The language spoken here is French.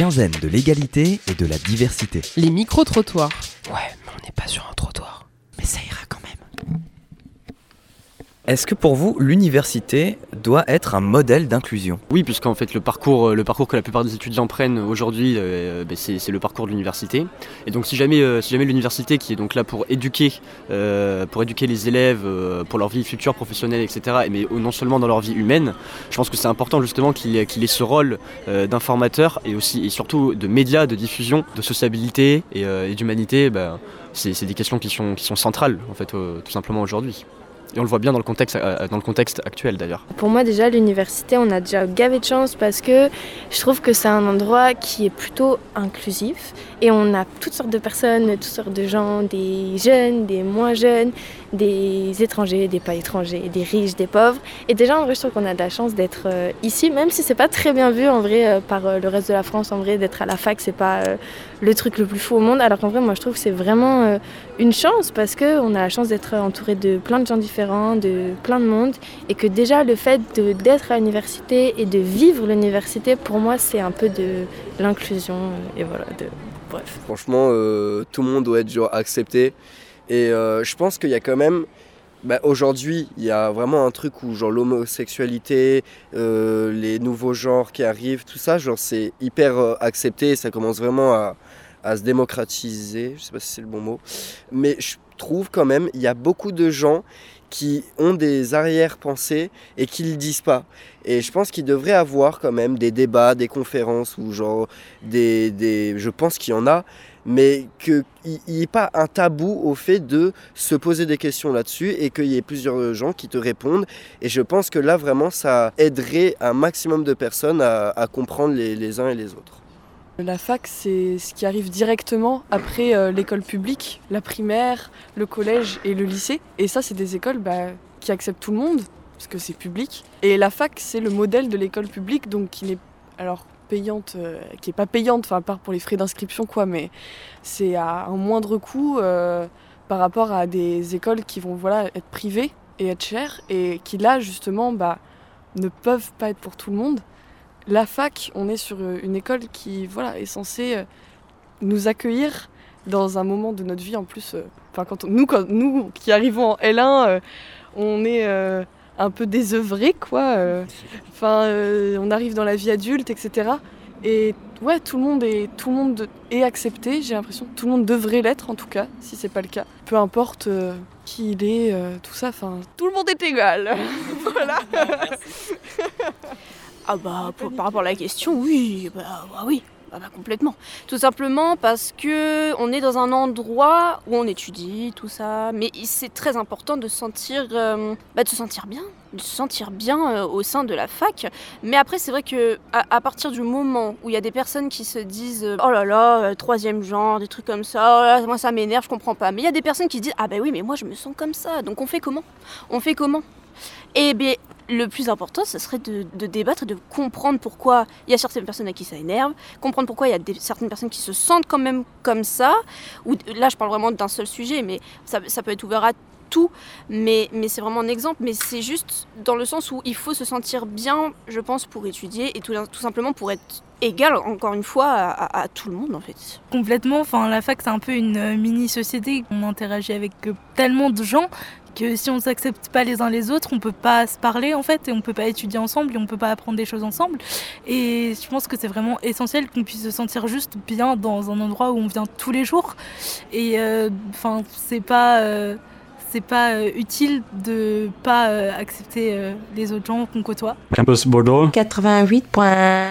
quinzaine de l'égalité et de la diversité. Les micro-trottoirs. Ouais, mais on n'est pas sur un trottoir. Mais ça ira quand même. Est-ce que pour vous, l'université doit être un modèle d'inclusion? Oui, puisqu'en fait le parcours, euh, le parcours que la plupart des étudiants prennent aujourd'hui, euh, ben, c'est le parcours de l'université. Et donc si jamais, euh, l'université, qui est donc là pour éduquer, pour éduquer les élèves, pour leur vie future professionnelle, etc., et mais non seulement dans leur vie humaine, je pense que c'est important justement qu'il ait, ce rôle d'informateur et aussi et surtout de média, de diffusion, de sociabilité et, d'humanité. ben, c'est des questions qui sont, qui sont centrales en fait, tout simplement aujourd'hui. Et on le voit bien dans le contexte, euh, contexte actuel d'ailleurs. Pour moi déjà l'université on a déjà gavé de chance parce que je trouve que c'est un endroit qui est plutôt inclusif et on a toutes sortes de personnes, toutes sortes de gens, des jeunes, des moins jeunes, des étrangers, des pas étrangers, des riches, des pauvres. Et déjà en vrai je trouve qu'on a de la chance d'être euh, ici, même si c'est pas très bien vu en vrai euh, par euh, le reste de la France. En vrai d'être à la fac c'est pas euh, le truc le plus fou au monde. Alors qu'en vrai moi je trouve que c'est vraiment euh, une chance parce qu'on a la chance d'être entouré de plein de gens différents, de plein de monde, et que déjà le fait d'être à l'université et de vivre l'université, pour moi, c'est un peu de l'inclusion, et voilà, de... bref. Franchement, euh, tout le monde doit être genre accepté. Et euh, je pense qu'il y a quand même. bah, Aujourd'hui, il y a vraiment un truc où genre l'homosexualité, euh, les nouveaux genres qui arrivent, tout ça, genre c'est hyper accepté ça commence vraiment à, à se démocratiser. Je sais pas si c'est le bon mot. Mais je trouve quand même, il y a beaucoup de gens qui ont des arrière-pensées et qui le disent pas. Et je pense qu'il devrait avoir quand même des débats, des conférences ou genre des, des je pense qu'il y en a, mais qu'il n'y ait pas un tabou au fait de se poser des questions là-dessus et qu'il y ait plusieurs gens qui te répondent. Et je pense que là, vraiment, ça aiderait un maximum de personnes à, comprendre les uns et les autres. La fac, c'est ce qui arrive directement après euh, l'école publique, la primaire, le collège et le lycée. Et ça, c'est des écoles bah, qui acceptent tout le monde, parce que c'est public. Et la fac, c'est le modèle de l'école publique, donc qui n'est alors payante, euh, qui est pas payante, enfin à part pour les frais d'inscription quoi, mais c'est à un moindre coût euh, par rapport à des écoles qui vont voilà être privées et être chères et qui là justement bah, ne peuvent pas être pour tout le monde. La fac, on est sur euh, une école qui voilà, est censée euh, nous accueillir dans un moment de notre vie en plus. euh, Enfin, quand on- nous, quand, nous qui arrivons en L1, euh, on est euh, un peu désœuvrés, quoi. Enfin, euh, on arrive dans la vie adulte, etc. Et ouais, tout le monde est, tout le monde est accepté. J'ai l'impression que tout le monde devrait l'être, en tout cas, si c'est pas le cas. Peu importe euh, qui il est, euh, tout ça. Enfin, tout le monde est égal. voilà. Ah bah pour- par rapport à la question, oui, bah, bah oui, bah, bah, complètement. Tout simplement parce que on est dans un endroit où on étudie tout ça, mais c'est très important de sentir, euh, bah, de se sentir bien, de se sentir bien euh, au sein de la fac. Mais après c'est vrai que à, à partir du moment où il y a des personnes qui se disent euh, oh là là troisième genre, des trucs comme ça, oh là, moi ça m'énerve, je comprends pas. Mais il y a des personnes qui disent ah bah oui mais moi je me sens comme ça, donc on fait comment? On fait comment? Et bien le plus important, ce serait de, débattre, de comprendre pourquoi il y a certaines personnes à qui ça énerve, comprendre pourquoi il y a certaines personnes qui se sentent quand même comme ça. Là, je parle vraiment d'un seul sujet, mais ça, peut être ouvert à tout. Mais, c'est vraiment un exemple. Mais c'est juste dans le sens où il faut se sentir bien, je pense, pour étudier et tout, simplement pour être égal, encore une fois, à tout le monde en fait. Complètement. Enfin, la fac, c'est un peu une euh, mini-société. On interagit avec euh, tellement de gens que si on ne s'accepte pas les uns les autres, on peut pas se parler en fait, et on peut pas étudier ensemble, et on peut pas apprendre des choses ensemble. Et je pense que c'est vraiment essentiel qu'on puisse se sentir juste bien dans un endroit où on vient tous les jours. Et euh, enfin, c'est pas. euh, c'est pas euh, utile de pas euh, accepter euh, les autres gens qu'on côtoie. Campus Bordeaux. 88.1